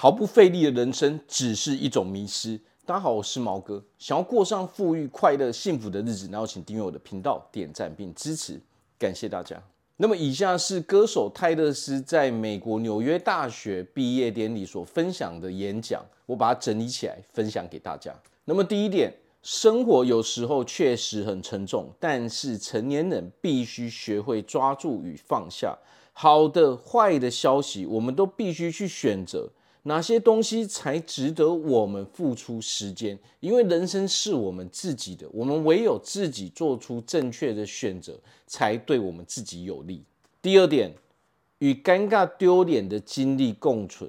毫不费力的人生只是一种迷失。大家好，我是毛哥，想要过上富裕、快乐、幸福的日子，然后请订阅我的频道、点赞并支持，感谢大家。那么以下是歌手泰勒斯在美国纽约大学毕业典礼所分享的演讲，我把它整理起来分享给大家。那么第一点。生活有时候确实很沉重，但是成年人必须学会抓住与放下。好的、坏的消息，我们都必须去选择哪些东西才值得我们付出时间。因为人生是我们自己的，我们唯有自己做出正确的选择，才对我们自己有利。第二点，与尴尬丢脸的经历共存。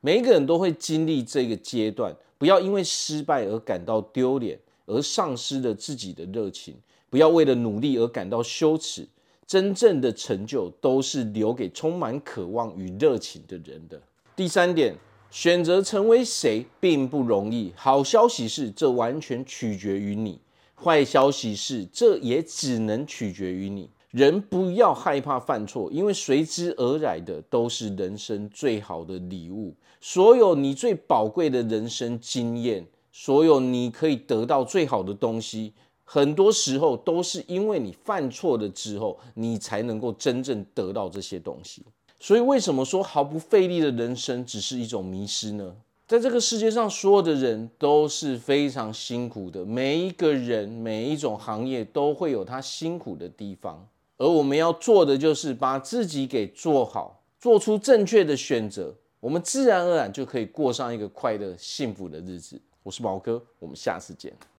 每一个人都会经历这个阶段，不要因为失败而感到丢脸。而丧失了自己的热情，不要为了努力而感到羞耻。真正的成就都是留给充满渴望与热情的人的。第三点，选择成为谁并不容易。好消息是，这完全取决于你；坏消息是，这也只能取决于你。人不要害怕犯错，因为随之而来的都是人生最好的礼物。所有你最宝贵的人生经验。所有你可以得到最好的东西，很多时候都是因为你犯错了之后，你才能够真正得到这些东西。所以，为什么说毫不费力的人生只是一种迷失呢？在这个世界上，所有的人都是非常辛苦的，每一个人、每一种行业都会有他辛苦的地方，而我们要做的就是把自己给做好，做出正确的选择，我们自然而然就可以过上一个快乐、幸福的日子。我是毛哥，我们下次见。